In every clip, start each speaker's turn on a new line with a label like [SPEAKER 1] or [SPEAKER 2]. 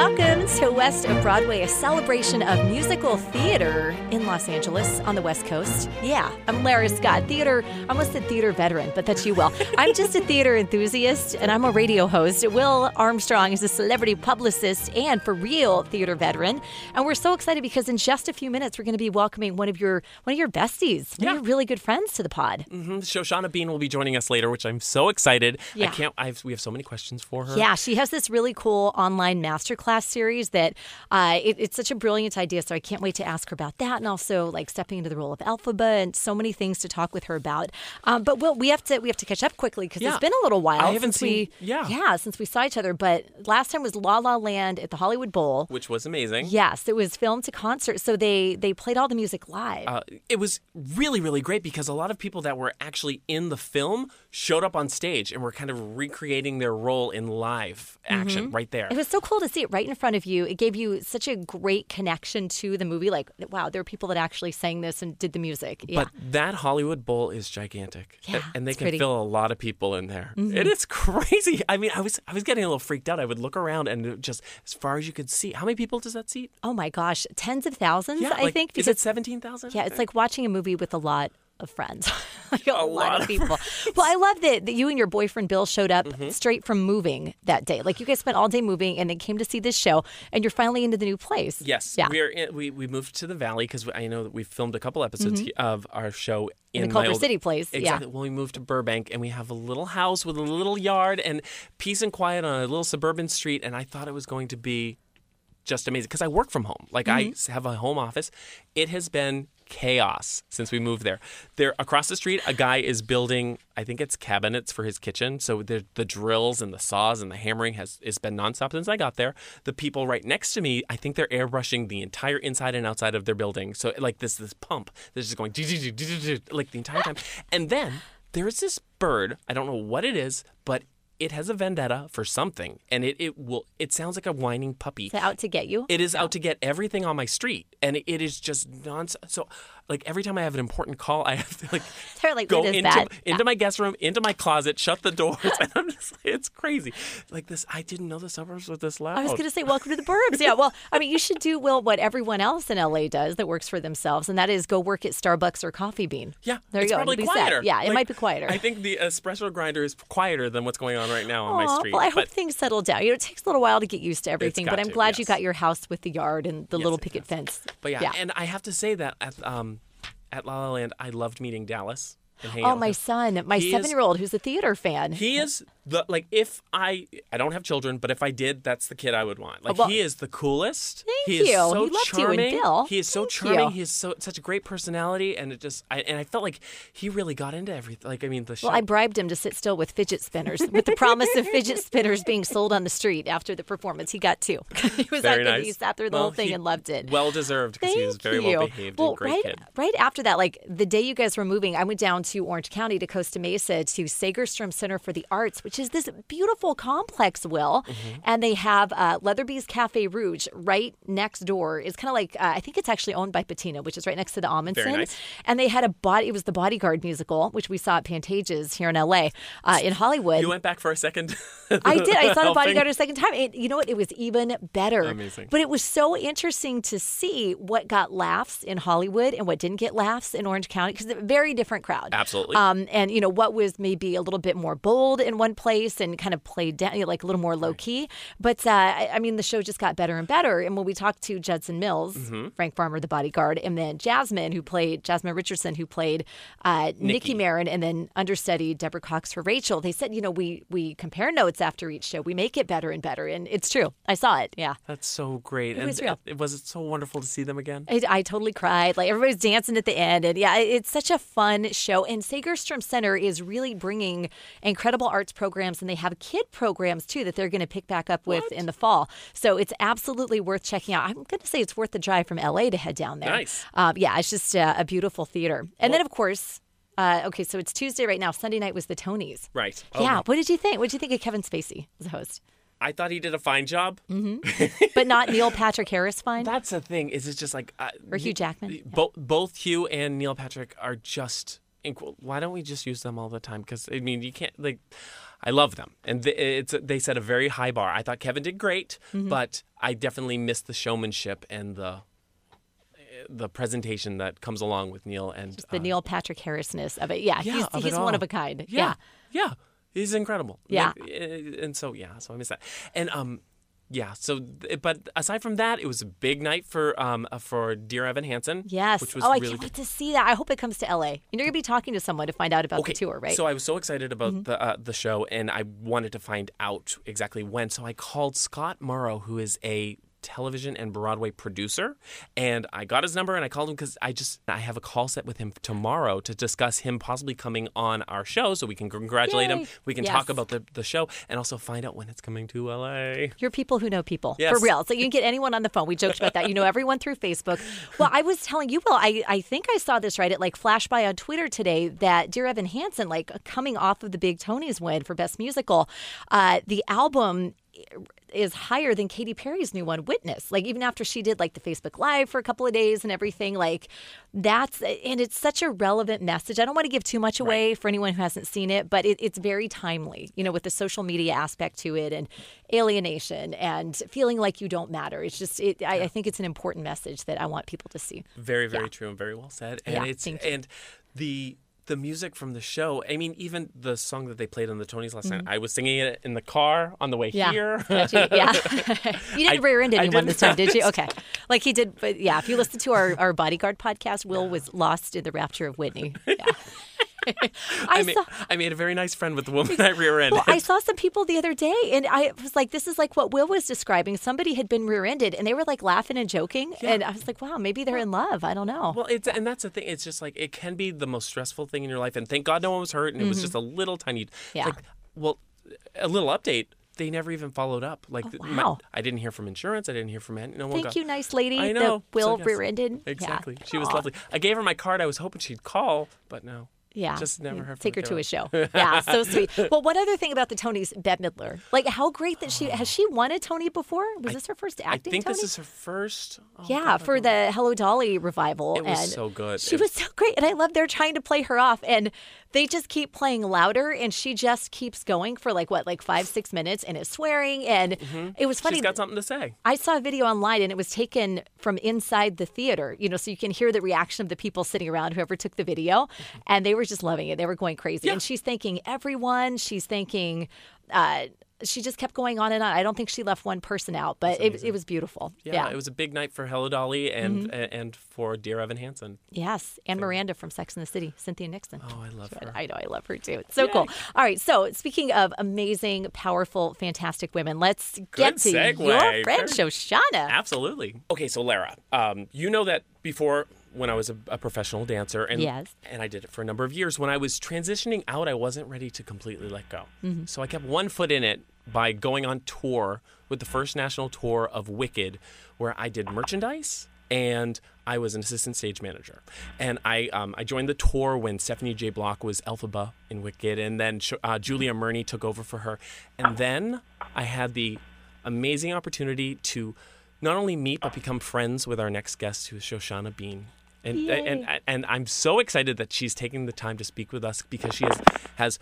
[SPEAKER 1] Welcome to West of Broadway, a celebration of musical theater in Los Angeles on the West Coast. Yeah, I'm Lara Scott, theater, I almost a theater veteran, but that's you, Will. I'm just a theater enthusiast and I'm a radio host. Will Armstrong is a celebrity publicist and for real theater veteran. And we're so excited because in just a few minutes we're going to be welcoming one of your one of your besties, one of your really good friends to the pod.
[SPEAKER 2] hmm Shoshana Bean will be joining us later, which I'm so excited.
[SPEAKER 1] Yeah.
[SPEAKER 2] I can't. I've, we have so many questions for her.
[SPEAKER 1] Yeah, she has this really cool online masterclass series that uh, it, it's such a brilliant idea. So I can't wait to ask her about that, and also like stepping into the role of Elphaba and so many things to talk with her about. Um, but Will, we have to we have to catch up quickly because
[SPEAKER 2] Yeah.
[SPEAKER 1] it's been a little while.
[SPEAKER 2] I haven't
[SPEAKER 1] since we,
[SPEAKER 2] seen- yeah.
[SPEAKER 1] yeah, since we saw each other. But last time was La La Land at the Hollywood Bowl.
[SPEAKER 2] which was amazing.
[SPEAKER 1] Yes, it was filmed to concert, so they they played all the music live.
[SPEAKER 2] Uh, it was really, really great because a lot of people that were actually in the film showed up on stage and were kind of recreating their role in live action right there.
[SPEAKER 1] Mm-hmm. It was so cool to see it right in front of you. It gave you such a great connection to the movie. Like, wow, there are people that actually sang this and did the music. Yeah.
[SPEAKER 2] But that Hollywood Bowl is gigantic,
[SPEAKER 1] Yeah,
[SPEAKER 2] and they can
[SPEAKER 1] pretty. Mm-hmm.
[SPEAKER 2] fill a lot of people in there. It is crazy. I mean, I was I was getting a little freaked out. I would look around and just as far as you could see, how many people does that seat?
[SPEAKER 1] oh my gosh, tens of thousands,
[SPEAKER 2] Yeah,
[SPEAKER 1] I
[SPEAKER 2] like,
[SPEAKER 1] think.
[SPEAKER 2] is it seventeen thousand?
[SPEAKER 1] Yeah, it's like watching a movie with a lot of friends, like a, lot,
[SPEAKER 2] lot
[SPEAKER 1] of people. well, I love that, that you and your boyfriend Bill showed up
[SPEAKER 2] Mm-hmm.
[SPEAKER 1] straight from moving that day. Like you guys spent all day moving and then came to see this show, and you're finally into the new place.
[SPEAKER 2] Yes,
[SPEAKER 1] yeah.
[SPEAKER 2] we are. In, we we moved to the valley because I know that we filmed a couple episodes he- of our show
[SPEAKER 1] Mm-hmm. In
[SPEAKER 2] in,
[SPEAKER 1] the Culver
[SPEAKER 2] old-
[SPEAKER 1] City place, yeah.
[SPEAKER 2] Exactly. When we moved to Burbank, and we have a little house with a little yard and peace and quiet on a little suburban street, and I thought it was going to be just amazing because I work from home. Like I
[SPEAKER 1] Mm-hmm.
[SPEAKER 2] s- have a home office. It has been chaos since we moved there. There across the street, a guy is building. I think it's cabinets for his kitchen. So the the drills and the saws and the hammering has it's been nonstop since I got there. The people right next to me, I think they're airbrushing the entire inside and outside of their building. So like this this pump that's just going like the entire time. And then there is this bird. I don't know what it is, but it has a vendetta for something, and it, it will. It sounds like a whining puppy.
[SPEAKER 1] Is it out to get you?
[SPEAKER 2] It is out oh. to get everything on my street, and it, it is just nonsense. So, like every time I have an important call, I have to like
[SPEAKER 1] like,
[SPEAKER 2] go
[SPEAKER 1] "What is
[SPEAKER 2] into
[SPEAKER 1] that?"
[SPEAKER 2] into my guest room, into my closet, shut the doors, and I'm just it's crazy. Like this, I didn't know the suburbs were this loud.
[SPEAKER 1] I was going to say, welcome to the burbs. Yeah, well, I mean, you should do well what everyone else in LA does that works for themselves, and that is go work at Starbucks or Coffee Bean.
[SPEAKER 2] Yeah,
[SPEAKER 1] there you
[SPEAKER 2] it's
[SPEAKER 1] go.
[SPEAKER 2] Probably
[SPEAKER 1] be set.
[SPEAKER 2] quieter.
[SPEAKER 1] Yeah, it
[SPEAKER 2] Like,
[SPEAKER 1] might be quieter.
[SPEAKER 2] I think the espresso grinder is quieter than what's going on right now on my street.
[SPEAKER 1] Well, I hope things settle down. You know, it takes a little while to get used to everything, but I'm
[SPEAKER 2] to,
[SPEAKER 1] glad you got your house with the yard and the
[SPEAKER 2] Yes,
[SPEAKER 1] little picket fence.
[SPEAKER 2] But yeah, yeah, and I have to say that um at La La Land, I loved meeting Dallas. And hanging
[SPEAKER 1] oh,
[SPEAKER 2] out with
[SPEAKER 1] my son, my
[SPEAKER 2] He
[SPEAKER 1] seven-year-old, who's a theater fan.
[SPEAKER 2] He is the like if I I don't have children, but if I did, that's the kid I would want. Like
[SPEAKER 1] well-
[SPEAKER 2] he is the coolest.
[SPEAKER 1] Thank
[SPEAKER 2] he is
[SPEAKER 1] you.
[SPEAKER 2] so
[SPEAKER 1] He loved you and
[SPEAKER 2] charming.
[SPEAKER 1] Bill.
[SPEAKER 2] He is so
[SPEAKER 1] Thank
[SPEAKER 2] charming.
[SPEAKER 1] you.
[SPEAKER 2] He is so such a great personality, and it just I and I felt like he really got into everything. Like I mean the show.
[SPEAKER 1] Well, I bribed him to sit still with fidget spinners, with the promise of fidget spinners being sold on the street after the performance. He got two. he was
[SPEAKER 2] Very
[SPEAKER 1] out
[SPEAKER 2] nice.
[SPEAKER 1] He sat through the
[SPEAKER 2] Well,
[SPEAKER 1] whole thing
[SPEAKER 2] he-
[SPEAKER 1] and loved it.
[SPEAKER 2] well deserved because he was very
[SPEAKER 1] you.
[SPEAKER 2] well behaved
[SPEAKER 1] well,
[SPEAKER 2] and great
[SPEAKER 1] right,
[SPEAKER 2] kid.
[SPEAKER 1] Right after that, like the day you guys were moving, I went down to Orange County to Costa Mesa to Segerstrom Center for the Arts, which is this beautiful complex, Will.
[SPEAKER 2] Mm-hmm.
[SPEAKER 1] And they have uh, Leatherby's Cafe Rouge right next door. It's kind of like, uh, I think it's actually owned by Patina, which is right next to the Ahmanson.
[SPEAKER 2] nice.
[SPEAKER 1] And they had a body, it was the Bodyguard musical, which we saw at Pantages here in LA, uh, in Hollywood.
[SPEAKER 2] You went back for a second.
[SPEAKER 1] I did. I saw the bodyguard a second time. It, you know what? It was even better.
[SPEAKER 2] Amazing.
[SPEAKER 1] But it was so interesting to see what got laughs in Hollywood and what didn't get laughs in Orange County because a very different crowd.
[SPEAKER 2] Absolutely.
[SPEAKER 1] Um, and you know what was maybe a little bit more bold in one place and kind of played down, you know, like a little more low key. But uh, I, I mean, the show just got better and better. And when we talked to Judson Mills,
[SPEAKER 2] Mm-hmm.
[SPEAKER 1] Frank Farmer, the bodyguard, and then Jasmine, who played Jasmine Richardson, who played uh, Nikki.
[SPEAKER 2] Nikki.
[SPEAKER 1] Marin, and then understudy Deborah Cox for Rachel. They said, you know, we we compare notes after each show. We make it better and better, and it's true. I saw it. Yeah.
[SPEAKER 2] That's so great.
[SPEAKER 1] It
[SPEAKER 2] and
[SPEAKER 1] was real.
[SPEAKER 2] It, was so wonderful to see them again.
[SPEAKER 1] I, I totally cried. Like everybody's dancing at the end, and yeah, it- it's such a fun show. And Segerstrom Center is really bringing incredible arts programs, and they have kid programs too that they're going to pick back up with in the fall. So it's absolutely worth checking out. I'm going to say it's worth the drive from LA to head down there.
[SPEAKER 2] Nice.
[SPEAKER 1] Um, yeah, it's just uh, a beautiful theater. And then of course. Uh, okay, so it's Tuesday right now. Sunday night was the Tonys.
[SPEAKER 2] Right.
[SPEAKER 1] yeah.
[SPEAKER 2] Oh,
[SPEAKER 1] What did you think? What did you think of Kevin Spacey as a host?
[SPEAKER 2] I thought he did a fine job.
[SPEAKER 1] But not Neil Patrick Harris fine?
[SPEAKER 2] That's the thing. Is it's just like uh,
[SPEAKER 1] Or Hugh Jackman?
[SPEAKER 2] Both both Hugh and Neil Patrick are just. Why don't we just use them all the time? Because I mean, you can't like. I love them, and th- it's they set a very high bar. I thought Kevin did great,
[SPEAKER 1] Mm-hmm.
[SPEAKER 2] but I definitely missed the showmanship and the the presentation that comes along with Neil and
[SPEAKER 1] the
[SPEAKER 2] uh,
[SPEAKER 1] Neil Patrick Harrisness of it. Yeah,
[SPEAKER 2] yeah,
[SPEAKER 1] he's,
[SPEAKER 2] of
[SPEAKER 1] he's
[SPEAKER 2] it
[SPEAKER 1] one of a kind.
[SPEAKER 2] Yeah, yeah, he's incredible.
[SPEAKER 1] Yeah.
[SPEAKER 2] Like, uh, and so yeah, so I miss that. And um, yeah. So, but aside from that, it was a big night for um uh, for Dear Evan Hansen.
[SPEAKER 1] Yes.
[SPEAKER 2] which was
[SPEAKER 1] oh, I
[SPEAKER 2] really
[SPEAKER 1] can't
[SPEAKER 2] good.
[SPEAKER 1] wait to see that. I hope it comes to LA. And you're going to be talking to someone to find out about
[SPEAKER 2] Okay,
[SPEAKER 1] the tour, right? Mm-hmm.
[SPEAKER 2] So I was so excited about the uh, the show, and I wanted to find out exactly when. So I called Scott Morrow, who is a television and Broadway producer, and I got his number and I called him because I just I have a call set with him tomorrow to discuss him possibly coming on our show, so we can congratulate him. We can
[SPEAKER 1] Yes.
[SPEAKER 2] talk about the the show and also find out when it's coming to LA.
[SPEAKER 1] You're people who know people
[SPEAKER 2] Yes.
[SPEAKER 1] for real. So you can get anyone on the phone. We joked about that. You know everyone through Facebook. Well, I was telling you, Will, I, I think I saw this right. It like flashed by on Twitter today that Dear Evan Hansen, like coming off of the big Tony's win for Best Musical, uh, the album is higher than Katy Perry's new one, Witness. Like even after she did like the Facebook Live for a couple of days and everything, like that's and it's such a relevant message. I don't want to give too much away for anyone who hasn't seen it, but it, it's very timely. You know, with the social media aspect to it and alienation and feeling like you don't matter. It's just it. I, I think it's an important message that I want people to see.
[SPEAKER 2] Very, very true and very well said. And
[SPEAKER 1] Yeah,
[SPEAKER 2] it's and the the music from the show. I mean, even the song that they played on the Tonys last night. I was singing it in the car on the way
[SPEAKER 1] Mm-hmm. Yeah.
[SPEAKER 2] here.
[SPEAKER 1] Yeah. you didn't
[SPEAKER 2] I-
[SPEAKER 1] rear end anyone this time, did you? Okay. Like he did, but yeah, if you listen to our, our bodyguard podcast, Will was lost in the rapture of Whitney. Yeah. I,
[SPEAKER 2] made,
[SPEAKER 1] saw
[SPEAKER 2] I made a very nice friend with the woman I rear-ended.
[SPEAKER 1] well, I saw some people the other day, and I was like, "This is like what Will was describing." Somebody had been rear-ended, and they were like laughing and joking, and I was like, "Wow, maybe they're in love." I don't know.
[SPEAKER 2] Well, it's and that's the thing. It's just like it can be the most stressful thing in your life, and thank God no one was hurt, and it was just a little tiny.
[SPEAKER 1] Mm-hmm. Yeah.
[SPEAKER 2] Like, well, a little update. They never even followed up. Like, my-
[SPEAKER 1] wow.
[SPEAKER 2] I didn't hear from insurance. I didn't hear from any- no one.
[SPEAKER 1] Thank
[SPEAKER 2] got-
[SPEAKER 1] you, nice lady.
[SPEAKER 2] I know.
[SPEAKER 1] Will
[SPEAKER 2] So, yes.
[SPEAKER 1] rear-ended. Yeah.
[SPEAKER 2] Exactly. She was lovely. I gave her my card. I was hoping she'd call, but no.
[SPEAKER 1] Yeah.
[SPEAKER 2] Just never
[SPEAKER 1] You
[SPEAKER 2] heard from
[SPEAKER 1] Take her to a show. Yeah, so sweet. Well, one other thing about the Tonys, Bette Midler. Like, how great that she has she won a Tony before? Was this her first acting?
[SPEAKER 2] I think
[SPEAKER 1] Tony?
[SPEAKER 2] this is her first. oh,
[SPEAKER 1] yeah,
[SPEAKER 2] God,
[SPEAKER 1] for the Hello Dolly revival.
[SPEAKER 2] It was
[SPEAKER 1] and
[SPEAKER 2] so good.
[SPEAKER 1] She
[SPEAKER 2] It-
[SPEAKER 1] was so great. And I love they're trying to play her off. And they just keep playing louder. And she just keeps going for like, what, like five, six minutes and is swearing. And it was funny.
[SPEAKER 2] Mm-hmm. She's got something to say.
[SPEAKER 1] I saw a video online and it was taken from inside the theater, you know, so you can hear the reaction of the people sitting around, whoever took the video, and they were just loving it. They were going crazy. And she's thanking everyone. She's thanking, uh, she just kept going on and on. I don't think she left one person out, but it, it was beautiful.
[SPEAKER 2] Yeah,
[SPEAKER 1] Yeah.
[SPEAKER 2] it was a big night for Hello Dolly and and for Dear Evan Hansen.
[SPEAKER 1] Yes. And Miranda from Sex and the City, Cynthia Nixon.
[SPEAKER 2] Oh, I love her.
[SPEAKER 1] I know, I love her too. It's so cool. All right, so speaking of amazing, powerful, fantastic women, let's get
[SPEAKER 2] Good
[SPEAKER 1] to
[SPEAKER 2] segue.
[SPEAKER 1] your friend Shoshana.
[SPEAKER 2] Absolutely. Okay, so Lara, um, you know that before when I was a, a professional dancer, and
[SPEAKER 1] Yes.
[SPEAKER 2] and I did it for a number of years. When I was transitioning out, I wasn't ready to completely let go.
[SPEAKER 1] Mm-hmm.
[SPEAKER 2] So I kept one foot in it by going on tour with the first national tour of Wicked, where I did merchandise and I was an assistant stage manager. And I um, I joined the tour when Stephanie J. Block was Elphaba in Wicked, and then uh, Julia Murney took over for her. And then I had the amazing opportunity to not only meet but become friends with our next guest, who is Shoshana Bean. And, and and I'm so excited that she's taking the time to speak with us because she has has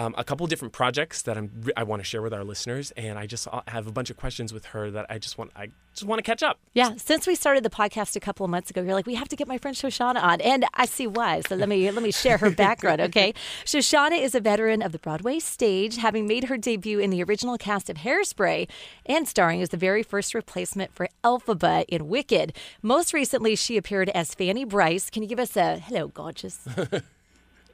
[SPEAKER 2] um, a couple different projects that I'm I want to share with our listeners, and I just uh, have a bunch of questions with her that I just want I just want to catch up.
[SPEAKER 1] Yeah, since we started the podcast a couple of months ago, you're like, we have to get my friend Shoshana on, and I see why. So let me let me share her background, okay? Shoshana is a veteran of the Broadway stage, having made her debut in the original cast of Hairspray, and starring as the very first replacement for Elphaba in Wicked. Most recently, she appeared as Fanny Brice. Can you give us a hello, gorgeous?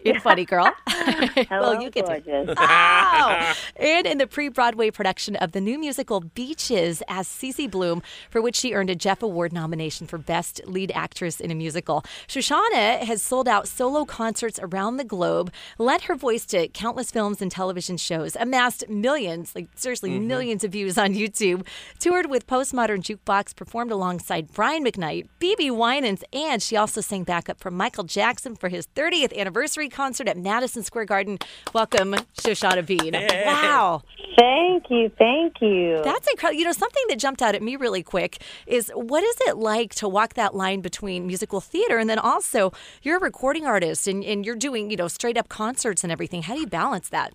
[SPEAKER 1] in Funny Girl.
[SPEAKER 3] Hello,
[SPEAKER 1] well, you get
[SPEAKER 3] gorgeous.
[SPEAKER 1] to. Oh! and in the pre Broadway production of the new musical Beaches as Cece Bloom, for which she earned a Jeff Award nomination for Best Lead Actress in a Musical. Shoshana has sold out solo concerts around the globe, lent her voice to countless films and television shows, amassed millions, like seriously mm-hmm. millions of views on YouTube, toured with Postmodern Jukebox, performed alongside Brian McKnight, BeBe Winans, and she also sang backup for Michael Jackson for his 30th anniversary concert at Madison Square Garden. Welcome, Shoshana Bean. Wow.
[SPEAKER 3] Thank you, thank you.
[SPEAKER 1] That's incredible. You know, something that jumped out at me really quick is what is it like to walk that line between musical theater and then also you're a recording artist and, and you're doing, you know, straight up concerts and everything. How do you balance that?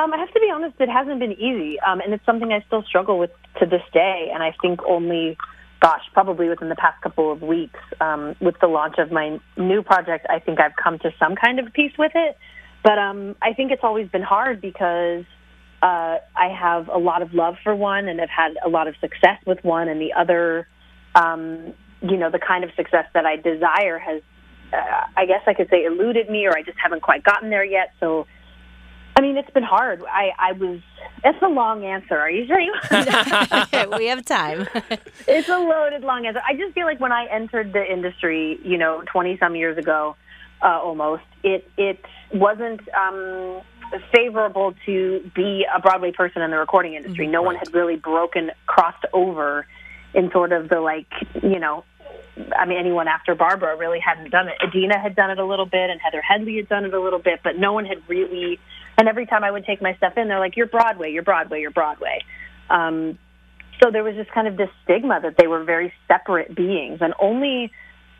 [SPEAKER 3] Um, I have to be honest, it hasn't been easy, um, and it's something I still struggle with to this day. And I think only, gosh, probably within the past couple of weeks, um, with the launch of my new project, I think I've come to some kind of peace with it. But um, I think it's always been hard because uh, I have a lot of love for one, and have had a lot of success with one, and the other, um, you know, the kind of success that I desire has, uh, I guess I could say, eluded me, or I just haven't quite gotten there yet. So. I mean, it's been hard. I, I was. It's a long answer. Are you sure? You,
[SPEAKER 1] we have time.
[SPEAKER 3] it's a loaded long answer. I just feel like when I entered the industry, you know, twenty some years ago, uh, almost, it it wasn't um, favorable to be a Broadway person in the recording industry. No one had really broken, crossed over, in sort of the like, you know. I mean, anyone after Barbra really hadn't done it. Idina had done it a little bit, and Heather Headley had done it a little bit, but no one had really. And every time I would take my stuff in, they're like, "You're Broadway, you're Broadway, you're Broadway." Um, so there was just kind of this stigma that they were very separate beings, and only.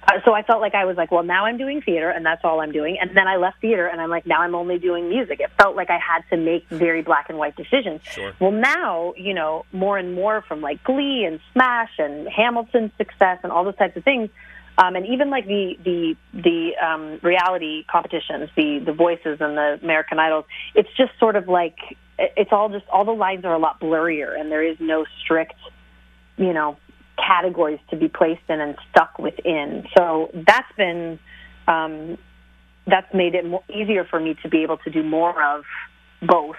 [SPEAKER 3] Uh, so I felt like I was like, well, now I'm doing theater, and that's all I'm doing. And then I left theater, and I'm like, now I'm only doing music. It felt like I had to make very black and white decisions.
[SPEAKER 2] Sure.
[SPEAKER 3] Well, now, you know, more and more from like Glee and Smash and Hamilton's success and all those types of things, um, and even like the the the um, reality competitions, the the Voices and the American Idols. It's just sort of like it's all just all the lines are a lot blurrier, and there is no strict, you know, categories to be placed in and stuck within. So that's been um, that's made it more, easier for me to be able to do more of both.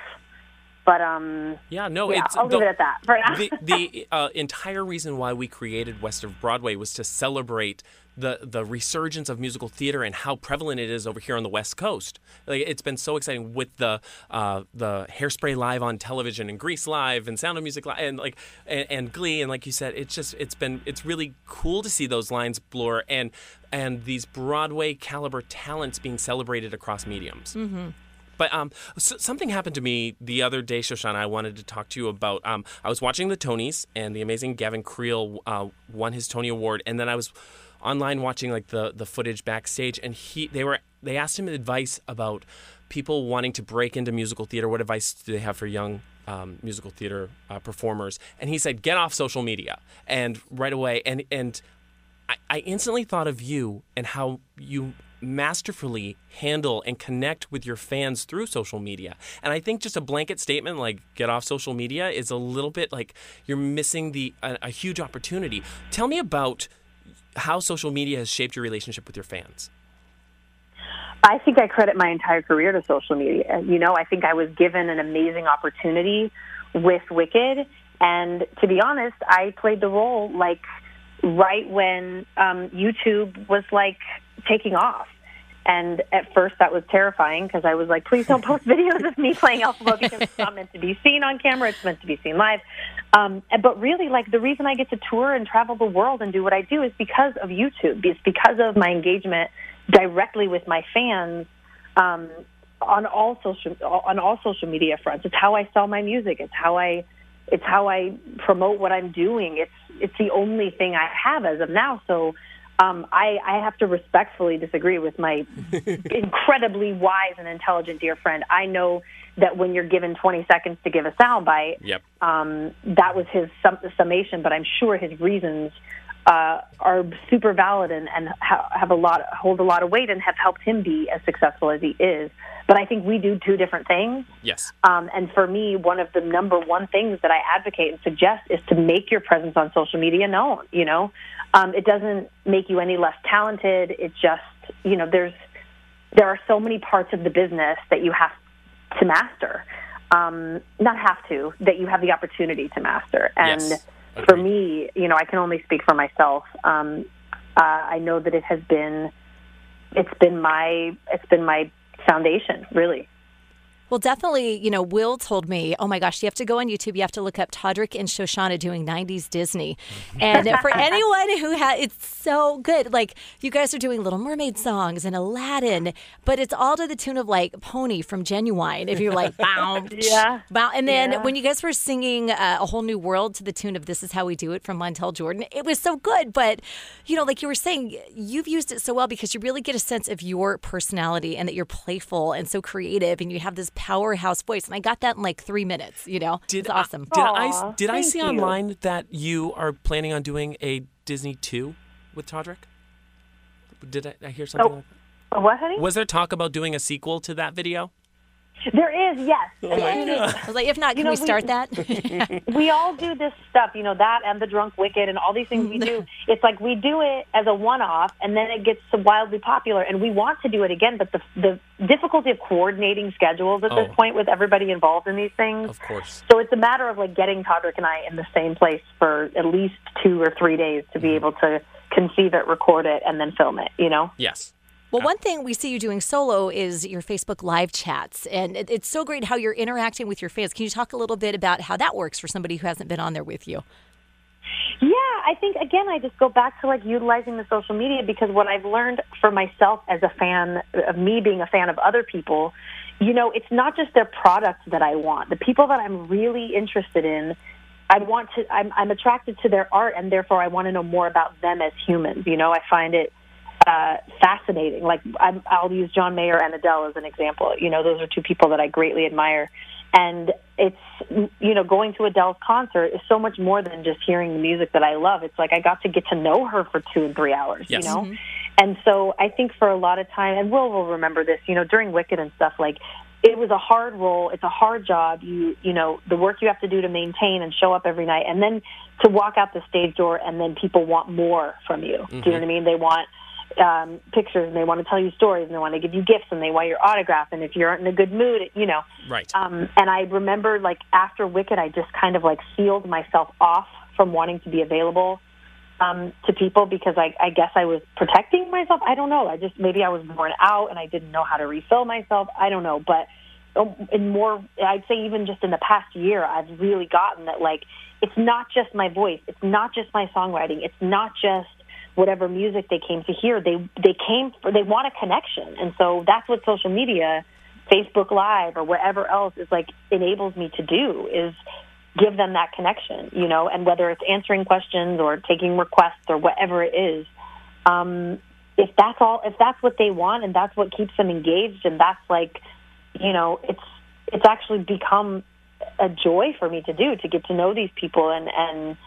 [SPEAKER 3] But um,
[SPEAKER 2] Yeah, no,
[SPEAKER 3] yeah,
[SPEAKER 2] it's
[SPEAKER 3] I'll
[SPEAKER 2] the,
[SPEAKER 3] leave it at that
[SPEAKER 2] the the uh, entire reason why we created West of Broadway was to celebrate the the resurgence of musical theater and how prevalent it is over here on the West Coast. Like it's been so exciting with the uh, the Hairspray live on television and Grease live and Sound of Music live and like and, and Glee and like you said, it's just it's been it's really cool to see those lines blur and and these Broadway caliber talents being celebrated across mediums. But um, s something happened to me the other day, Shoshana. I wanted to talk to you about. Um, I was watching the Tonys, and the amazing Gavin Creel uh, won his Tony Award, and then I was online watching like the the footage backstage, and he they were they asked him advice about people wanting to break into musical theater. What advice do they have for young um, musical theater uh, performers? And he said, get off social media, and right away, and and I, I instantly thought of you and how you masterfully handle and connect with your fans through social media. And I think just a blanket statement like get off social media is a little bit like you're missing the a, a huge opportunity. Tell me about how social media has shaped your relationship with your fans.
[SPEAKER 3] I think I credit my entire career to social media. You know, I think I was given an amazing opportunity with Wicked, and to be honest, I played the role like right when um, YouTube was like taking off, And at first, that was terrifying because I was like, please don't post videos of me playing Alpha because it's not meant to be seen on camera. It's meant to be seen live. Um, but really, like the reason I get to tour and travel the world and do what I do is because of YouTube. It's because of my engagement directly with my fans um, on all social on all social media fronts. It's how I sell my music. It's how I it's how I promote what I'm doing. It's it's the only thing I have as of now. So um, I, I have to respectfully disagree with my incredibly wise and intelligent dear friend. I know that when you're given 20 seconds to give a soundbite,
[SPEAKER 2] Yep.
[SPEAKER 3] um, that was his sum- summation. But I'm sure his reasons uh, are super valid and, and ha- have a lot hold a lot of weight and have helped him be as successful as he is. But I think we do two different things.
[SPEAKER 2] Yes.
[SPEAKER 3] Um, and for me, one of the number one things that I advocate and suggest is to make your presence on social media known. You know, um, it doesn't make you any less talented. It just, you know, there's there are so many parts of the business that you have to master. Um, not have to, that you have the opportunity to master. And
[SPEAKER 2] Yes.
[SPEAKER 3] for me, you know, I can only speak for myself. Um, uh, I know that it has been, it's been my, it's been my foundation, really.
[SPEAKER 1] Well, definitely, you know, Will told me, oh my gosh, you have to go on YouTube. You have to look up Todrick and Shoshana doing 90s Disney. And for anyone who has, it's so good. Like, you guys are doing Little Mermaid songs and Aladdin, but it's all to the tune of like Pony from Ginuwine. If you're like, bow,
[SPEAKER 3] Yeah.
[SPEAKER 1] bow. And then
[SPEAKER 3] Yeah.
[SPEAKER 1] when you guys were singing uh, A Whole New World to the tune of This Is How We Do It from Montel Jordan, it was so good. But, you know, like you were saying, you've used it so well because you really get a sense of your personality and that you're playful and so creative and you have this powerhouse voice. And I got that in like three minutes, you know?
[SPEAKER 2] Did
[SPEAKER 1] it's awesome.
[SPEAKER 2] I, did
[SPEAKER 3] Aw,
[SPEAKER 2] I did I see
[SPEAKER 3] you.
[SPEAKER 2] online that you are planning on doing a Disney two with Todrick? Did I, I hear something?
[SPEAKER 3] Oh.
[SPEAKER 2] like
[SPEAKER 3] What, honey?
[SPEAKER 2] Was there talk about doing a sequel to that video?
[SPEAKER 3] There is, yes.
[SPEAKER 2] Oh!
[SPEAKER 1] I was like, if not, can
[SPEAKER 3] know,
[SPEAKER 1] we
[SPEAKER 3] we-
[SPEAKER 1] start that?
[SPEAKER 3] we all do this stuff, you know, that and the drunk wicked and all these things we do. It's like we do it as a one off and then it gets wildly popular and we want to do it again, but the the difficulty of coordinating schedules at this
[SPEAKER 2] Oh.
[SPEAKER 3] point with everybody involved in these things.
[SPEAKER 2] Of course.
[SPEAKER 3] So it's a matter of like getting Todrick and I in the same place for at least two or three days to be mm-hmm. able to conceive it, record it, and then film it, you know?
[SPEAKER 2] Yes.
[SPEAKER 1] Well, one thing we see you doing solo is your Facebook live chats. And it, it's so great how you're interacting with your fans. Can you talk a little bit about how that works for somebody who hasn't been on there with you?
[SPEAKER 3] Yeah, I think again, I just go back to like utilizing the social media because what I've learned for myself as a fan of me being a fan of other people, you know, it's not just their product that I want. The people that I'm really interested in, I want to. I'm, I'm attracted to their art, and therefore I want to know more about them as humans. You know, I find it uh, fascinating. Like I'm, I'll use John Mayer and Adele as an example. You know, those are two people that I greatly admire. And it's you know going to Adele's concert is so much more than just hearing the music that I love. It's like I got to get to know her for two and three hours.
[SPEAKER 2] Yes.
[SPEAKER 3] You know, and so I think for a lot of time, and Will will remember this. You know, during Wicked and stuff, like it was a hard role. It's a hard job. You you know the work you have to do to maintain and show up every night, and then to walk out the stage door, and then people want more from you. Do you know what I mean? They want um, pictures, and they want to tell you stories, and they want to give you gifts, and they want your autograph. And if you aren't in a good mood, you know.
[SPEAKER 2] Right.
[SPEAKER 3] Um, and I remember, like after Wicked, I just kind of like sealed myself off from wanting to be available um, to people because I, I guess I was protecting myself. I don't know. I just maybe I was worn out and I didn't know how to refill myself. I don't know, but um, in more, I'd say even just in the past year, I've really gotten that like it's not just my voice, it's not just my songwriting, it's not just whatever music they came to hear. They they came for they want a connection, and so that's what social media, Facebook Live or whatever else is like enables me to do is give them that connection, you know, and whether it's answering questions or taking requests or whatever it is, um, if that's all, if that's what they want and that's what keeps them engaged, and that's like, you know, it's it's actually become a joy for me to do to get to know these people and and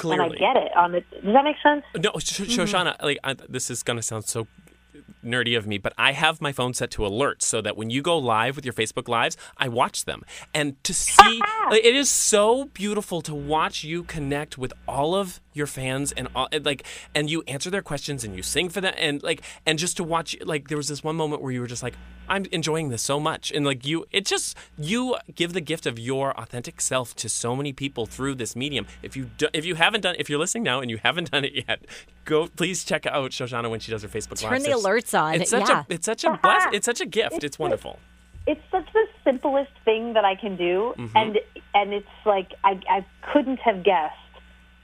[SPEAKER 2] Clearly.
[SPEAKER 3] and I get it. On the, does that make sense?
[SPEAKER 2] No, Sh- mm-hmm. Shoshana, like I, this is gonna sound so nerdy of me, but I have my phone set to alert so that when you go live with your Facebook lives, I watch them. And to see, it is so beautiful to watch you connect with all of your your fans and all, and, like and you answer their questions and you sing for them and like and just to watch like there was this one moment where you were just like I'm enjoying this so much and like you it just you give the gift of your authentic self to so many people through this medium. If you do, if you haven't done if you're listening now and you haven't done it yet, go please check out Shoshana when she does her Facebook
[SPEAKER 1] Turn
[SPEAKER 2] live.
[SPEAKER 1] Turn the
[SPEAKER 2] There's-
[SPEAKER 1] alerts on.
[SPEAKER 2] It's such
[SPEAKER 1] Yeah.
[SPEAKER 2] a it's such a bless, it's such a gift. It's wonderful.
[SPEAKER 3] it's such the simplest thing that I can do, mm-hmm. and and it's like I I couldn't have guessed.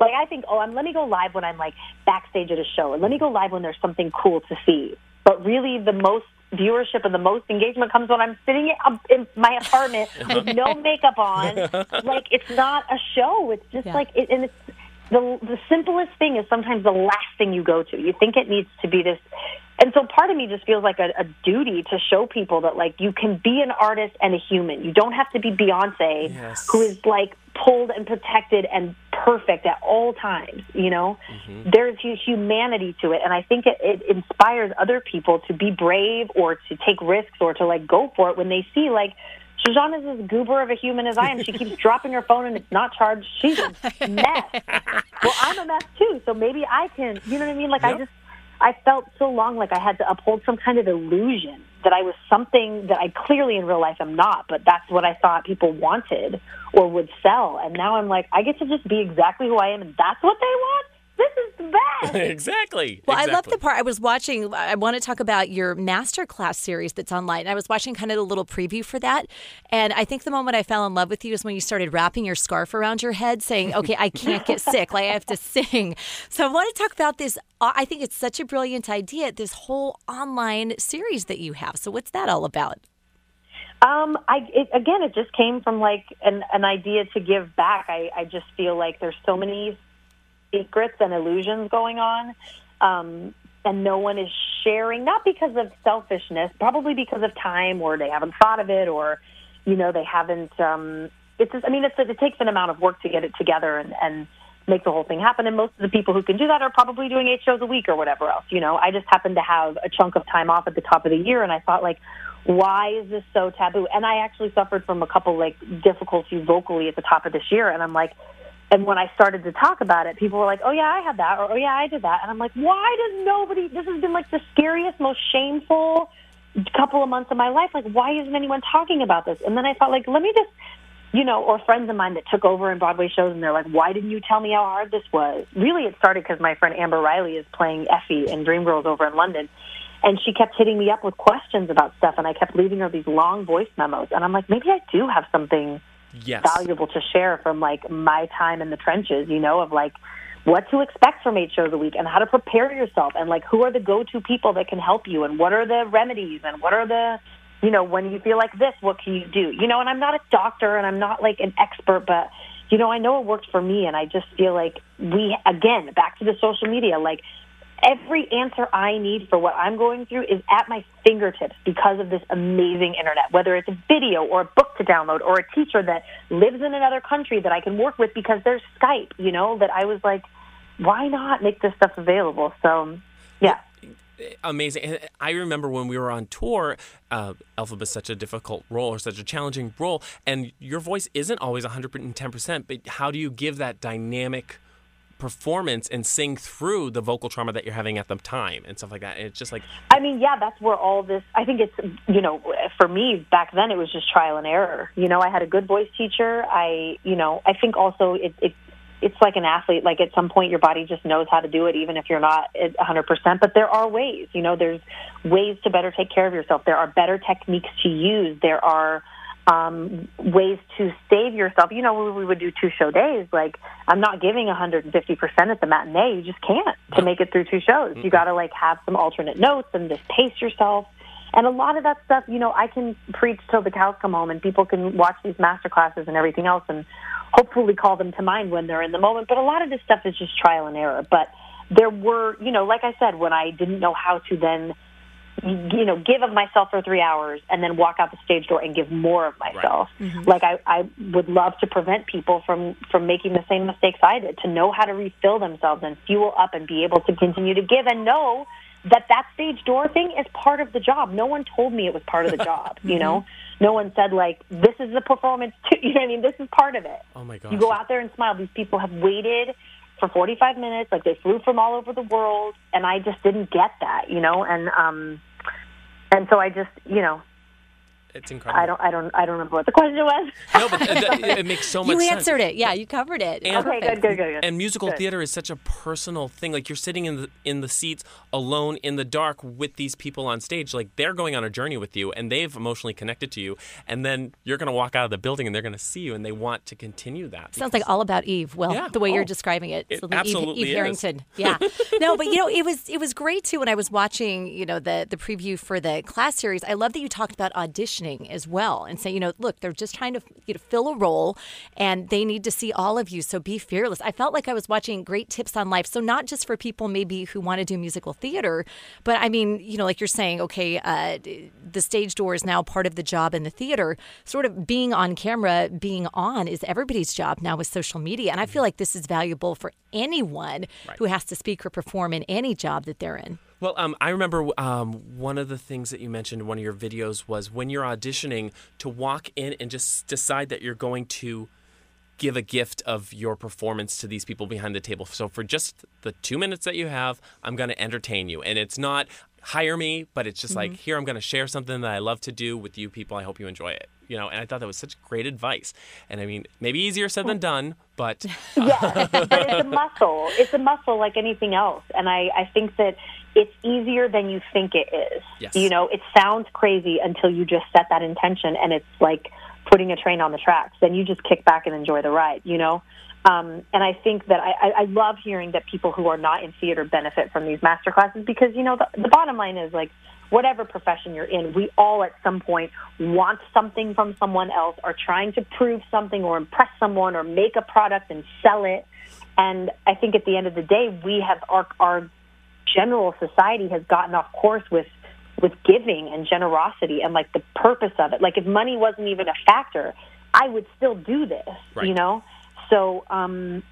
[SPEAKER 3] Like I think, oh, I'm let me go live when I'm like backstage at a show, and let me go live when there's something cool to see. But really, the most viewership and the most engagement comes when I'm sitting in- um, in my apartment with no makeup on. Like it's not a show. It's just
[SPEAKER 1] Yeah.
[SPEAKER 3] like it, and it's the the simplest thing is sometimes the last thing you go to. You think it needs to be this, and so part of me just feels like a, a duty to show people that like you can be an artist and a human. You don't have to be Beyonce,
[SPEAKER 2] Yes.
[SPEAKER 3] who is like pulled and protected and perfect at all times. You know, mm-hmm. there's humanity to it, and I think it, it inspires other people to be brave or to take risks or to like go for it when they see like. Shoshana's as goober of a human as I am. She keeps dropping her phone and it's not charged. She's a mess. well, I'm a mess too, so maybe I can. You know what I mean? Like I just, I felt so long like I had to uphold some kind of illusion that I was something that I clearly in real life am not. But that's what I thought people wanted or would sell, and now I'm like, I get to just be exactly who I am, and that's what they want. This is the best.
[SPEAKER 2] exactly.
[SPEAKER 1] Well, I love the part I was watching. I want to talk about your masterclass series that's online. I was watching kind of a little preview for that. And I think the moment I fell in love with you is when you started wrapping your scarf around your head saying, okay, I can't get sick. Like I have to sing. So I want to talk about this. uh, I think it's such a brilliant idea, this whole online series that you have. So what's that all about?
[SPEAKER 3] Um, I it, again, it just came from like an an idea to give back. I I just feel like there's so many secrets and illusions going on, um, and no one is sharing. Not because of selfishness, probably because of time, or they haven't thought of it, or you know they haven't. Um, it's just, I mean, it's it takes an amount of work to get it together and and make the whole thing happen. And most of the people who can do that are probably doing eight shows a week or whatever else. You know, I just happened to have a chunk of time off at the top of the year, and I thought like, why is this so taboo? And I actually suffered from a couple like difficulties vocally at the top of this year, and I'm like. And when I started to talk about it, people were like, "Oh yeah, I had that," or "Oh yeah, I did that," and I'm like, "Why does nobody? This has been like the scariest, most shameful couple of months of my life. Like, why isn't anyone talking about this?" And then I thought, like, let me just you know, or friends of mine that took over in Broadway shows, and they're like, "Why didn't you tell me how hard this was?" Really, it started because my friend Amber Riley is playing Effie in Dreamgirls over in London, and she kept hitting me up with questions about stuff, and I kept leaving her these long voice memos, and I'm like, maybe I do have something
[SPEAKER 2] yes.
[SPEAKER 3] valuable to share from like my time in the trenches, you know, of like what to expect from eight shows a week and how to prepare yourself and like who are the go-to people that can help you and what are the remedies and what are the you know when you feel like this what can you do you know and i'm not a doctor and i'm not like an expert but you know i know it worked for me and i just feel like we again back to the social media like every answer i need for what i'm going through is at my fingertips because of this amazing internet whether it's a video or a book to download or a teacher that lives in another country that i can work with because there's skype you know that i was like why not make this stuff available so yeah
[SPEAKER 2] amazing. And I remember when we were on tour, uh, Elphaba's such a difficult role or such a challenging role, and your voice isn't always 110%, but how do you give that dynamic performance and sing through the vocal trauma that you're having at the time and stuff like that? It's just like,
[SPEAKER 3] I mean, yeah, that's where all this. I think it's you know, for me back then it was just trial and error. You know, I had a good voice teacher. I, you know, I think also it, it it's like an athlete. Like at some point, your body just knows how to do it, even if you're not at 100%. But there are ways. You know, there's ways to better take care of yourself. There are better techniques to use. There are um, ways to save yourself. You know, we would do two show days. Like I'm not giving 150% at the matinee. You just can't to make it through two shows. You got to like have some alternate notes and just pace yourself. And a lot of that stuff, you know, I can preach till the cows come home, and people can watch these master classes and everything else, and hopefully call them to mind when they're in the moment. But a lot of this stuff is just trial and error. But there were, you know, like I said, when I didn't know how to then you know, give of myself for three hours and then walk out the stage door and give more of myself. Mm-hmm. Like I, I would love to prevent people from from making the same mistakes I did. To know how to refill themselves and fuel up and be able to continue to give and know that that stage door thing is part of the job. No one told me it was part of the job. You know, mm-hmm. no one said like this is the performance. Too. You know what I mean? This is part of it.
[SPEAKER 2] oh my god!
[SPEAKER 3] You go out there and smile. These people have waited for 45 minutes. Like they flew from all over the world, and I just didn't get that, you know. And um, and so I just, you know,
[SPEAKER 2] It's incredible.
[SPEAKER 3] I don't, I don't, I don't remember what the question was.
[SPEAKER 2] No, but th- th- it makes so much
[SPEAKER 1] you
[SPEAKER 2] sense.
[SPEAKER 1] answered it. Yeah, you covered it.
[SPEAKER 2] And-
[SPEAKER 3] okay, good, good, good, good.
[SPEAKER 2] And musical
[SPEAKER 3] Good.
[SPEAKER 2] theater is such a personal thing. Like you're sitting in the in the seats alone in the dark with these people on stage. Like they're going on a journey with you, and they've emotionally connected to you. And then you're going to walk out of the building, and they're going to see you, and they want to continue that.
[SPEAKER 1] Sounds like all about Eve. Well,
[SPEAKER 2] Yeah.
[SPEAKER 1] the way you're
[SPEAKER 2] Oh.
[SPEAKER 1] describing it,
[SPEAKER 2] It
[SPEAKER 1] Something Eve,
[SPEAKER 2] absolutely
[SPEAKER 1] Eve
[SPEAKER 2] is.
[SPEAKER 1] Harrington. Yeah, no, but you know, it was it was great too when I was watching, you know, the the preview for the class series. I love that you talked about auditioning as well and say, you know, look, they're just trying to you know, fill a role, and they need to see all of you. So be fearless. I felt like I was watching great tips on life. So not just for people maybe who want to do musical theater, but I mean, you know, like you're saying, okay, uh, the stage door is now part of the job in the theater. Sort of being on camera, being on is everybody's job now with social media. And I feel like this is valuable for anyone who has to speak or perform in any job that they're in.
[SPEAKER 2] Well, um, I remember um, one of the things that you mentioned in one of your videos was when you're auditioning to walk in and just decide that you're going to give a gift of your performance to these people behind the table. So for just the two minutes that you have, I'm going to entertain you. And it's not hire me, but it's just like, here, I'm going to share something that I love to do with you people. I hope you enjoy it. You know, and I thought that was such great advice. And I mean, maybe easier said than done, but
[SPEAKER 3] yeah, but it's a muscle. It's a muscle like anything else, and I, I think that it's easier than you think it is.
[SPEAKER 2] Yes.
[SPEAKER 3] You know, it sounds crazy until you just set that intention, and it's like putting a train on the tracks. Then you just kick back and enjoy the ride. You know. Um, and I think that I, I I love hearing that people who are not in theater benefit from these master classes because you know the, the bottom line is like whatever profession you're in, we all at some point want something from someone else, are trying to prove something or impress someone or make a product and sell it. And I think at the end of the day, we have our, our general society has gotten off course with with giving and generosity and like the purpose of it. Like if money wasn't even a factor, I would still do this.
[SPEAKER 2] Right.
[SPEAKER 3] You know, so um,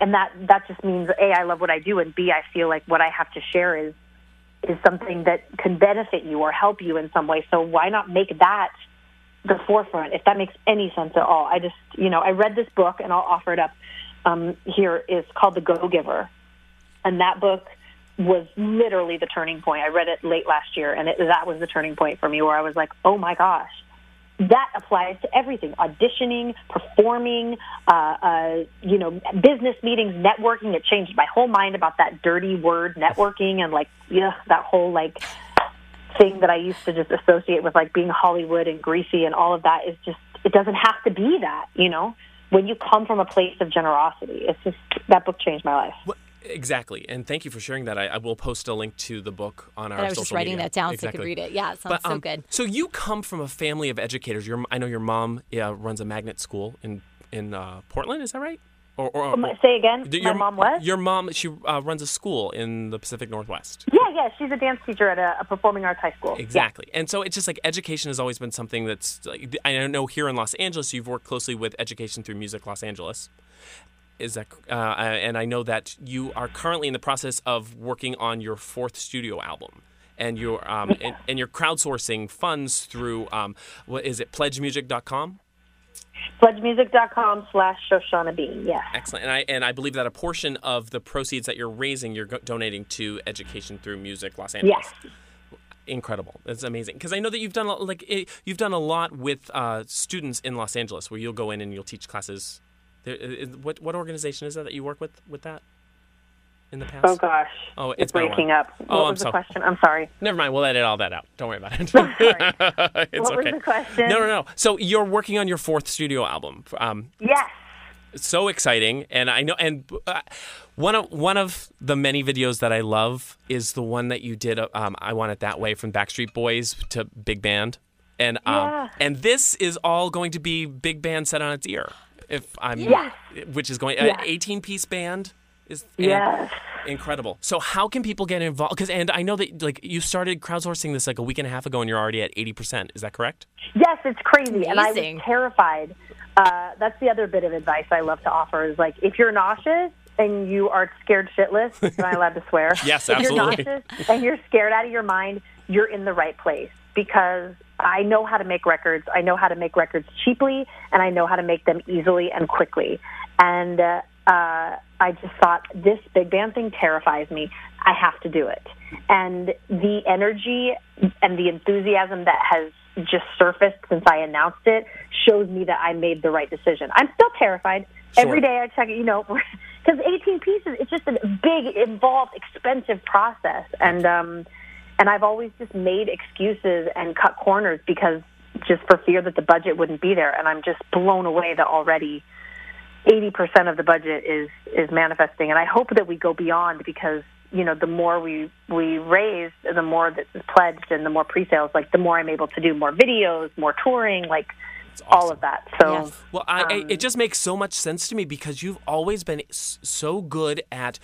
[SPEAKER 3] and that that just means a I love what I do, and b I feel like what I have to share is is something that can benefit you or help you in some way. So why not make that the forefront, if that makes any sense at all? I just, you know, I read this book and I'll offer it up um, here. is called The Go Giver, and that book was literally the turning point. I read it late last year, and it, that was the turning point for me, where I was like, oh my gosh. That applies to everything: auditioning, performing, uh, uh, you know, business meetings, networking. It changed my whole mind about that dirty word, networking, and like, yeah, that whole like thing that I used to just associate with like being Hollywood and greasy and all of that is just it doesn't have to be that, you know. When you come from a place of generosity, it's just that book changed my life.
[SPEAKER 2] What- Exactly, and thank you for sharing that. I, I will post a link to the book on our.
[SPEAKER 1] And I was
[SPEAKER 2] social
[SPEAKER 1] just writing
[SPEAKER 2] media.
[SPEAKER 1] that down so I could read it. Yeah, it sounds
[SPEAKER 2] But,
[SPEAKER 1] so
[SPEAKER 2] um,
[SPEAKER 1] good.
[SPEAKER 2] So you come from a family of educators. Your, I know your mom uh, runs a magnet school in in uh, Portland. Is that right? Or, or, or-
[SPEAKER 3] say again.
[SPEAKER 2] Th-
[SPEAKER 3] my
[SPEAKER 2] your,
[SPEAKER 3] mom was.
[SPEAKER 2] Your mom. She uh, runs a school in the Pacific Northwest.
[SPEAKER 3] Yeah, yeah. She's a dance teacher at a, a performing arts high school.
[SPEAKER 2] Exactly. And so it's just like education has always been something that's like I know here in Los Angeles you've worked closely with Education Through Music Los Angeles. Is that uh, and I know that you are currently in the process of working on your fourth studio album. And you're um, and, and you're crowdsourcing funds through um, what is it pledgemusic.com?
[SPEAKER 3] Pledgemusic.com slash Shoshana Bean. Yeah.
[SPEAKER 2] Excellent. And I and I believe that a portion of the proceeds that you're raising you're go- donating to Education Through Music Los Angeles.
[SPEAKER 3] Yes.
[SPEAKER 2] incredible. It's amazing because I know that you've done a lot, like it, you've done a lot with uh, students in Los Angeles, where you'll go in and you'll teach classes. There, uh, what what organization is that that you work with with that in the past?
[SPEAKER 3] Oh gosh.
[SPEAKER 2] Oh,
[SPEAKER 3] it's
[SPEAKER 2] it's been a
[SPEAKER 3] breaking up. What
[SPEAKER 2] Oh, I'm
[SPEAKER 3] was the
[SPEAKER 2] so-
[SPEAKER 3] question? I'm sorry.
[SPEAKER 2] Never mind. We'll edit all that out. Don't worry about it. It's
[SPEAKER 3] What was
[SPEAKER 2] okay.
[SPEAKER 3] the question?
[SPEAKER 2] No, no, no. So you're working on your fourth studio album. Um,
[SPEAKER 3] Yes.
[SPEAKER 2] so exciting and i know and uh, one of one of the many videos that i love is the one that you did uh, um, i want it that way from backstreet boys to big band and um,
[SPEAKER 3] Yeah.
[SPEAKER 2] and this is all going to be big band set on its ear if i'm
[SPEAKER 3] Yes.
[SPEAKER 2] which is going
[SPEAKER 3] Yes.
[SPEAKER 2] an 18 piece band is
[SPEAKER 3] Yes.
[SPEAKER 2] incredible so how can people get involved because and i know that like you started crowdsourcing this like a week and a half ago and you're already at 80% is that correct
[SPEAKER 3] Yes, it's crazy, and I
[SPEAKER 1] Amazing.
[SPEAKER 3] was terrified. Uh, that's the other bit of advice I love to offer is like if you're nauseous and you are scared shitless, am I allowed to swear?
[SPEAKER 2] Yes, absolutely.
[SPEAKER 3] if you're nauseous and you're scared out of your mind, you're in the right place because I know how to make records. I know how to make records cheaply, and I know how to make them easily and quickly. And uh, uh, I just thought this big band thing terrifies me. I have to do it. And the energy and the enthusiasm that has just surfaced since I announced it shows me that I made the right decision. I'm still terrified.
[SPEAKER 2] Sure.
[SPEAKER 3] Every day I check it, you know, because 18 pieces, it's just a big, involved, expensive process. And, um, and I've always just made excuses and cut corners because just for fear that the budget wouldn't be there. And I'm just blown away that already 80% of the budget is, is manifesting. And I hope that we go beyond because you know, the more we we raise, the more that is pledged, and the more pre-sales, like the more I'm able to do more videos, more touring, like all of that. So,
[SPEAKER 1] Yes.
[SPEAKER 2] Well, I, I,
[SPEAKER 3] Um,
[SPEAKER 2] it just makes so much sense to me because you've always been so good at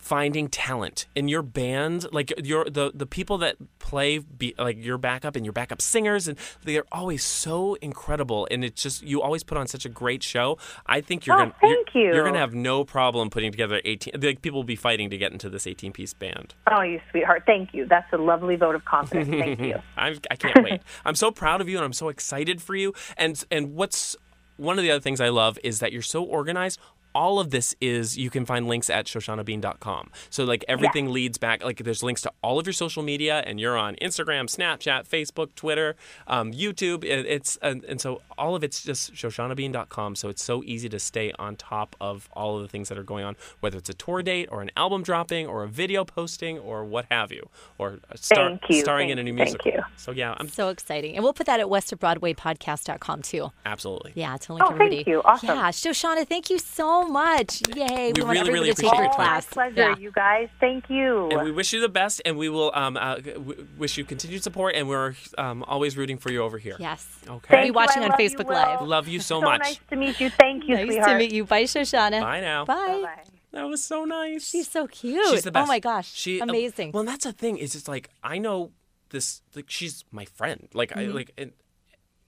[SPEAKER 2] finding talent in your band like your the the people that play be, like your backup and your backup singers and they're always so incredible and it's just you always put on such a great show i think you're
[SPEAKER 3] Oh,
[SPEAKER 2] gonna
[SPEAKER 3] thank
[SPEAKER 2] you're,
[SPEAKER 3] you.
[SPEAKER 2] you're gonna have no problem putting together 18 like people will be fighting to get into this 18 piece band
[SPEAKER 3] oh, you sweetheart, thank you. That's a lovely vote of confidence. Thank you.
[SPEAKER 2] I'm, I can't wait. I'm so proud of you, and I'm so excited for you. And and what's one of the other things I love is that you're so organized. All of this is you can find links at shoshanabean.com. So like everything leads back. Like there's links to all of your social media, and you're on Instagram, Snapchat, Facebook, Twitter, um, YouTube. It, it's and, and so all of it's just shoshanabean.com. So it's so easy to stay on top of all of the things that are going on, whether it's a tour date or an album dropping or a video posting or what have you, or star,
[SPEAKER 3] Thank you.
[SPEAKER 2] starring
[SPEAKER 3] Thank
[SPEAKER 2] in a new
[SPEAKER 3] you. Thank
[SPEAKER 2] musical.
[SPEAKER 3] you.
[SPEAKER 2] So yeah, I'm
[SPEAKER 1] So exciting. And we'll put that at westofbroadwaypodcast.com too.
[SPEAKER 2] absolutely.
[SPEAKER 1] Yeah, to link
[SPEAKER 3] Oh, thank you. Awesome.
[SPEAKER 1] Yeah, Shoshana, thank you so much. Yay.
[SPEAKER 2] We
[SPEAKER 1] want
[SPEAKER 2] really,
[SPEAKER 1] everybody
[SPEAKER 2] really
[SPEAKER 1] to take
[SPEAKER 2] appreciate
[SPEAKER 1] your
[SPEAKER 2] your
[SPEAKER 3] Oh,
[SPEAKER 2] time.
[SPEAKER 1] class.
[SPEAKER 3] pleasure,
[SPEAKER 1] Yeah.
[SPEAKER 3] you guys. Thank you.
[SPEAKER 2] And we wish you the best, and we will um, uh, w- wish you continued support, and we're um, always rooting for you over here.
[SPEAKER 1] Yes.
[SPEAKER 2] Okay.
[SPEAKER 3] Thank
[SPEAKER 1] Be
[SPEAKER 3] you.
[SPEAKER 1] watching on
[SPEAKER 3] love you,
[SPEAKER 1] Facebook Live.
[SPEAKER 2] Love you so,
[SPEAKER 3] so
[SPEAKER 2] much.
[SPEAKER 3] nice to meet you. Thank you,
[SPEAKER 1] Nice
[SPEAKER 3] sweetheart.
[SPEAKER 1] to meet you. Bye, Shoshana.
[SPEAKER 2] Bye now.
[SPEAKER 1] Bye.
[SPEAKER 3] Bye.
[SPEAKER 2] That was so nice.
[SPEAKER 1] She's so cute.
[SPEAKER 2] She's the best.
[SPEAKER 1] Oh my gosh.
[SPEAKER 2] She uh,
[SPEAKER 1] Amazing.
[SPEAKER 2] well, that's the thing. Is it's like I know this. Like she's my friend. Like
[SPEAKER 1] Mm-hmm.
[SPEAKER 2] I like. And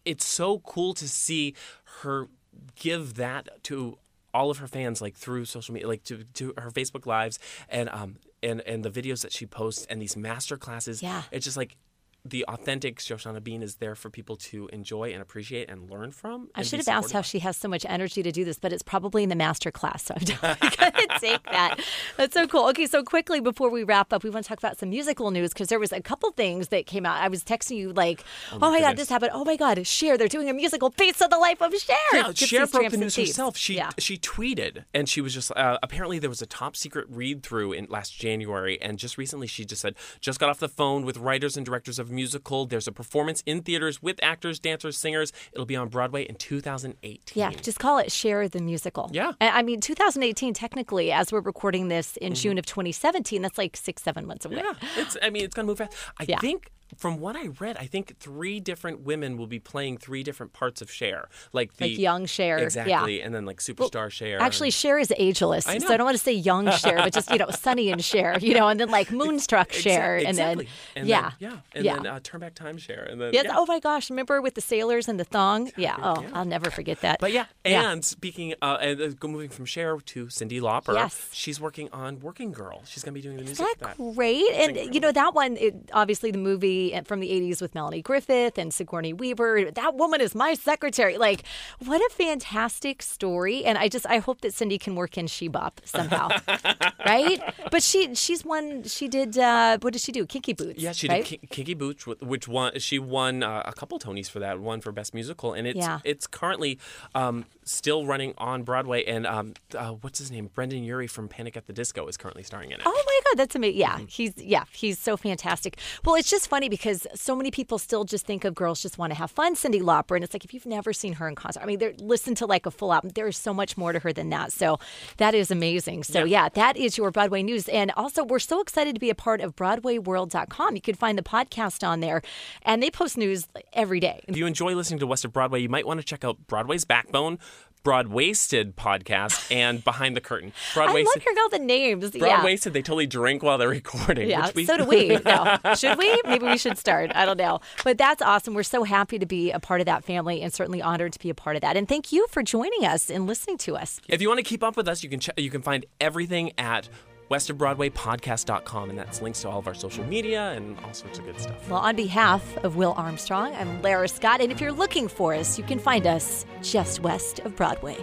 [SPEAKER 2] it's so cool to see her give that to all of her fans, like through social media, like to to her Facebook lives and um and and the videos that she posts and these master classes.
[SPEAKER 1] Yeah.
[SPEAKER 2] It's just like. The authentic Shoshana Bean is there for people to enjoy and appreciate and learn from.
[SPEAKER 1] I should have asked how she has so much energy to do this, but it's probably in the master class. So I'm going to take that. That's so cool. Okay, so quickly before we wrap up, we want to talk about some musical news because there was a couple things that came out. I was texting you like, oh my, God, this happened. Oh my God, Cher, they're doing a musical based on the life of Cher.
[SPEAKER 2] Yeah,
[SPEAKER 1] Gypsies,
[SPEAKER 2] Cher broke the news herself. She
[SPEAKER 1] yeah.
[SPEAKER 2] she tweeted, and she was just uh, apparently there was a top secret read through in last January, and just recently she just said just got off the phone with writers and directors of musical. There's a performance in theaters with actors, dancers, singers. It'll be on Broadway in 2018.
[SPEAKER 1] Yeah, just call it Cher the Musical.
[SPEAKER 2] Yeah.
[SPEAKER 1] I mean, 2018, technically, as we're recording this in
[SPEAKER 2] Mm-hmm.
[SPEAKER 1] June of 2017, that's like six, seven months away.
[SPEAKER 2] Yeah, it's. I mean, it's gonna move fast. I
[SPEAKER 1] Yeah.
[SPEAKER 2] think from what I read, I think three different women will be playing three different parts of Cher, like the
[SPEAKER 1] Like young Cher, yeah.
[SPEAKER 2] exactly, and then like superstar Cher.
[SPEAKER 1] Actually,
[SPEAKER 2] and-
[SPEAKER 1] Cher is ageless,
[SPEAKER 2] I
[SPEAKER 1] so. I don't want to say young Cher, but just you know, Sonny and Cher, you know, and then like Moonstruck Cher,
[SPEAKER 2] Exac-
[SPEAKER 1] and then.
[SPEAKER 2] And
[SPEAKER 1] yeah,
[SPEAKER 2] then, yeah, and
[SPEAKER 1] yeah.
[SPEAKER 2] then uh, turn back time Cher, and then
[SPEAKER 1] Yes.
[SPEAKER 2] yeah.
[SPEAKER 1] Oh my gosh! Remember with the sailors and the thong? Yeah. Oh, I'll never forget that.
[SPEAKER 2] But yeah,
[SPEAKER 1] Yeah.
[SPEAKER 2] and speaking, uh, and uh, go- moving from Cher to Cyndi Lauper,
[SPEAKER 1] Yes.
[SPEAKER 2] she's working on Working Girl. She's going to be doing the music
[SPEAKER 1] that
[SPEAKER 2] for that.
[SPEAKER 1] great? And you know that one, it, obviously the movie from the '80s with Melanie Griffith and Sigourney Weaver. That woman is my secretary. Like, what a fantastic story! And I just, I hope that Cyndi can work in She Bop somehow, right? But she, she's won. She did. Uh, what did she do? Kinky Boots.
[SPEAKER 2] Yeah, she
[SPEAKER 1] right?
[SPEAKER 2] did Ki- Kinky Boots, which won. She won uh, a couple Tonys for that. One for Best Musical, and it's
[SPEAKER 1] Yeah.
[SPEAKER 2] it's currently um, still running on Broadway. And um, uh, what's his name? Brendon Urie from Panic at the Disco is currently starring in it.
[SPEAKER 1] Oh my God, that's amazing. Yeah,
[SPEAKER 2] Mm-hmm.
[SPEAKER 1] he's yeah, he's so fantastic. Well, it's just funny because so many people still just think of girls just want to have fun, Cyndi Lauper, and it's like if you've never seen her in concert, I mean, listen to like a full album. There is so much more to her than that. So that is amazing. So yeah, that is your Broadway news, and also we're so excited to be a part of BroadwayWorld.com. You can find the podcast on there, and they post news every day.
[SPEAKER 2] If you enjoy listening to West of Broadway, you might want to check out Broadway's Backbone, Broadwasted podcast, and Behind the Curtain.
[SPEAKER 1] I
[SPEAKER 2] Broadwasted.
[SPEAKER 1] love hearing all the names. yeah.
[SPEAKER 2] Broadwasted, they totally drink while they're recording.
[SPEAKER 1] Yeah,
[SPEAKER 2] which we,
[SPEAKER 1] so do we. No. Should we? Maybe we should start. I don't know. But that's awesome. We're so happy to be a part of that family and certainly honored to be a part of that. And thank you for joining us and listening to us.
[SPEAKER 2] If you want to keep up with us, you can ch- you can find everything at westofbroadwaypodcast.com, and that's links to all of our social media and all sorts of good stuff.
[SPEAKER 1] Well, on behalf of Will Armstrong, I'm Lara Scott. And if you're looking for us, you can find us just west of Broadway.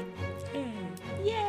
[SPEAKER 1] Yay!